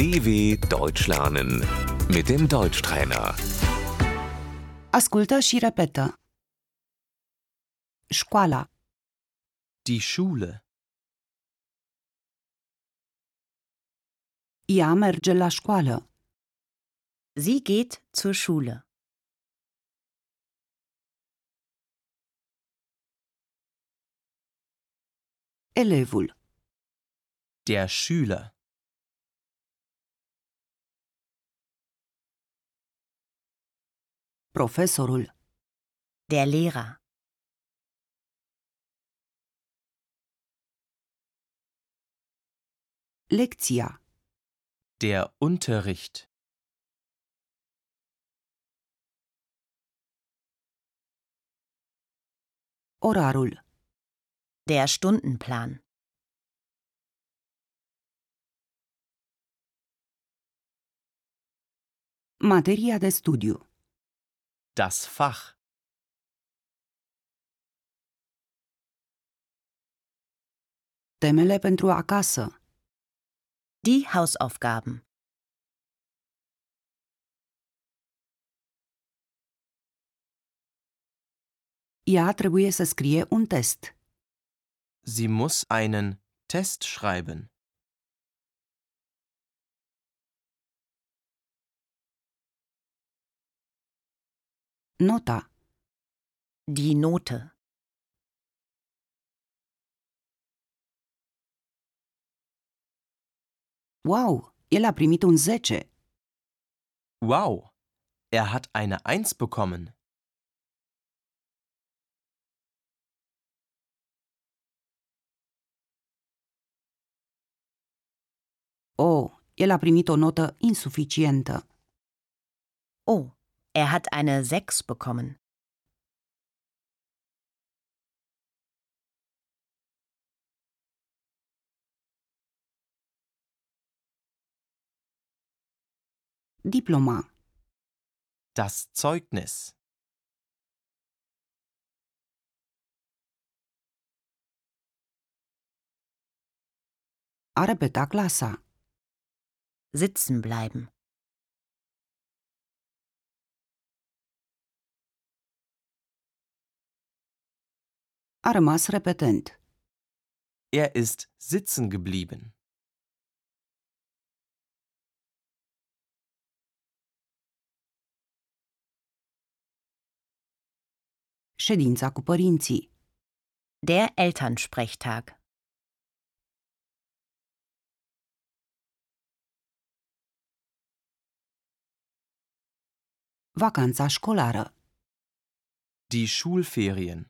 DW Deutsch lernen mit dem Deutschtrainer. Ascultă și repetă. Școala, Die Schule. ea merge la școală. Sie geht zur Schule. Elevul, Der Schüler. Profesorul, Der Lehrer. lecția, Der Unterricht. orarul, Der Stundenplan. materia de studiu, Das Fach. temele pentru acasă, Die Hausaufgaben. ea trebuie să scrie un test. Sie muss einen Test schreiben. Nota, Die Note. wow, el a primit un 10. Wow, er hat eine Eins bekommen. Oh, el a primit o notă insuficientă. Oh, er hat eine 6 bekommen. Diploma, Das Zeugnis. a repeta clasa, Sitzen bleiben. A rămas repetent. Er ist sitzen geblieben. Ședința cu părinții, Der Elternsprechtag. vacanța școlară, Die Schulferien.